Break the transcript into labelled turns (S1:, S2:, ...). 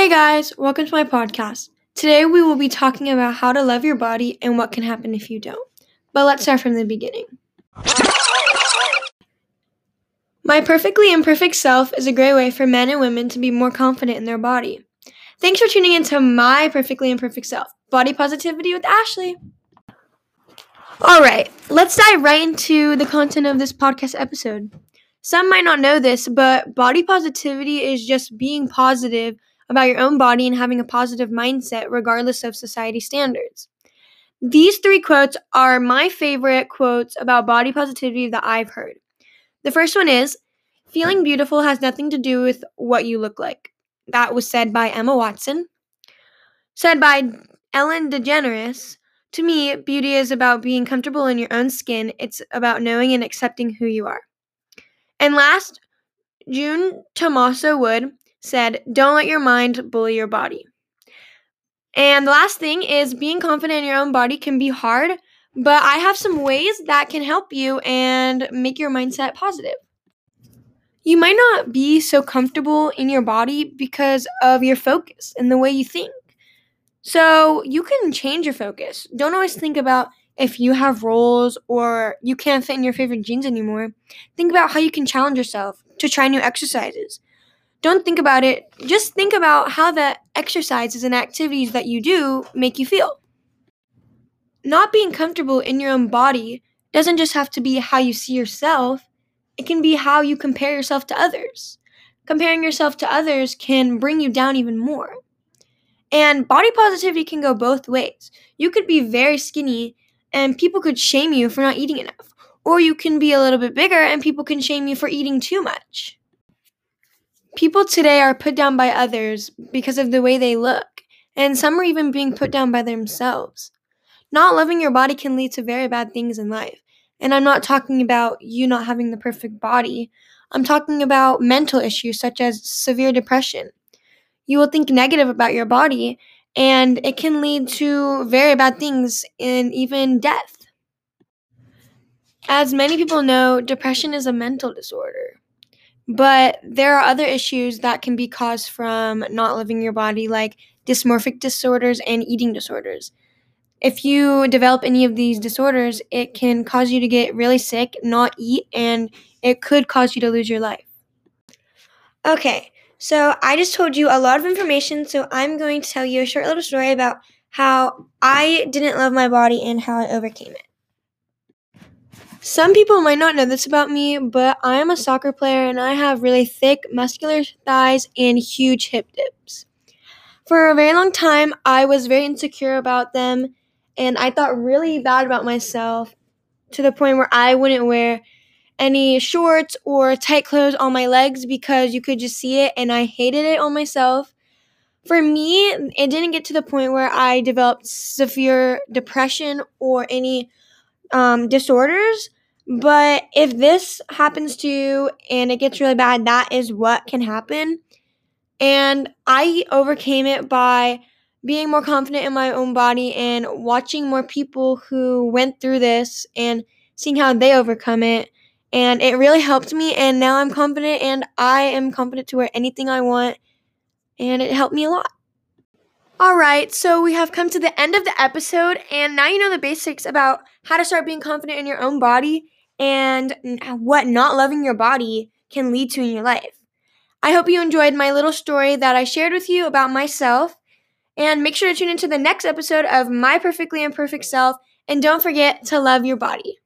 S1: Hey guys, welcome to my podcast. Today we will be talking about how to love your body and what can happen if you don't. But let's start from the beginning. My perfectly imperfect self is a great way for men and women to be more confident in their body. Thanks for tuning into my perfectly imperfect self, body positivity with Ashley. All right, let's dive right into the content of this podcast episode. Some might not know this, but body positivity is just being positive about your own body and having a positive mindset regardless of society standards. These three quotes are my favorite quotes about body positivity that I've heard. The first one is Feeling beautiful has nothing to do with what you look like. That was said by Emma Watson. Said by Ellen DeGeneres to me, beauty is about being comfortable in your own skin. It's about knowing and accepting who you are. And last, June Tomaso Wood said, Don't let your mind bully your body. And the last thing is being confident in your own body can be hard, but I have some ways that can help you and make your mindset positive. You might not be so comfortable in your body because of your focus and the way you think. So you can change your focus. Don't always think about if you have rolls or you can't fit in your favorite jeans anymore. Think about how you can challenge yourself to try new exercises. Don't think about it, just think about how the exercises and activities that you do make you feel. Not being comfortable in your own body doesn't just have to be how you see yourself, it can be how you compare yourself to others. Comparing yourself to others can bring you down even more. And body positivity can go both ways. You could be very skinny and people could shame you for not eating enough. Or you can be a little bit bigger and people can shame you for eating too much. People today are put down by others because of the way they look, and some are even being put down by themselves. Not loving your body can lead to very bad things in life. And I'm not talking about you not having the perfect body. I'm talking about mental issues such as severe depression, you will think negative about your body, and it can lead to very bad things and even death. As many people know, depression is a mental disorder. But there are other issues that can be caused from not living your body, like dysmorphic disorders and eating disorders. If you develop any of these disorders, it can cause you to get really sick, not eat, and it could cause you to lose your life. Okay, so I just told you a lot of information, so I'm going to tell you a short little story about how I didn't love my body and how I overcame it. Some people might not know this about me, but I am a soccer player and I have really thick, muscular thighs and huge hip dips. For a very long time, I was very insecure about them and I thought really bad about myself to the point where I wouldn't wear any shorts or tight clothes on my legs because you could just see it and I hated it on myself. For me, it didn't get to the point where I developed severe depression or any um, disorders. But if this happens to you and it gets really bad, that is what can happen. And I overcame it by being more confident in my own body and watching more people who went through this and seeing how they overcome it and it really helped me and now i'm confident and i am confident to wear anything i want and it helped me a lot all right so we have come to the end of the episode and now you know the basics about how to start being confident in your own body and what not loving your body can lead to in your life. I hope you enjoyed my little story that i shared with you about myself and make sure to tune into the next episode of my perfectly imperfect self and don't forget to love your body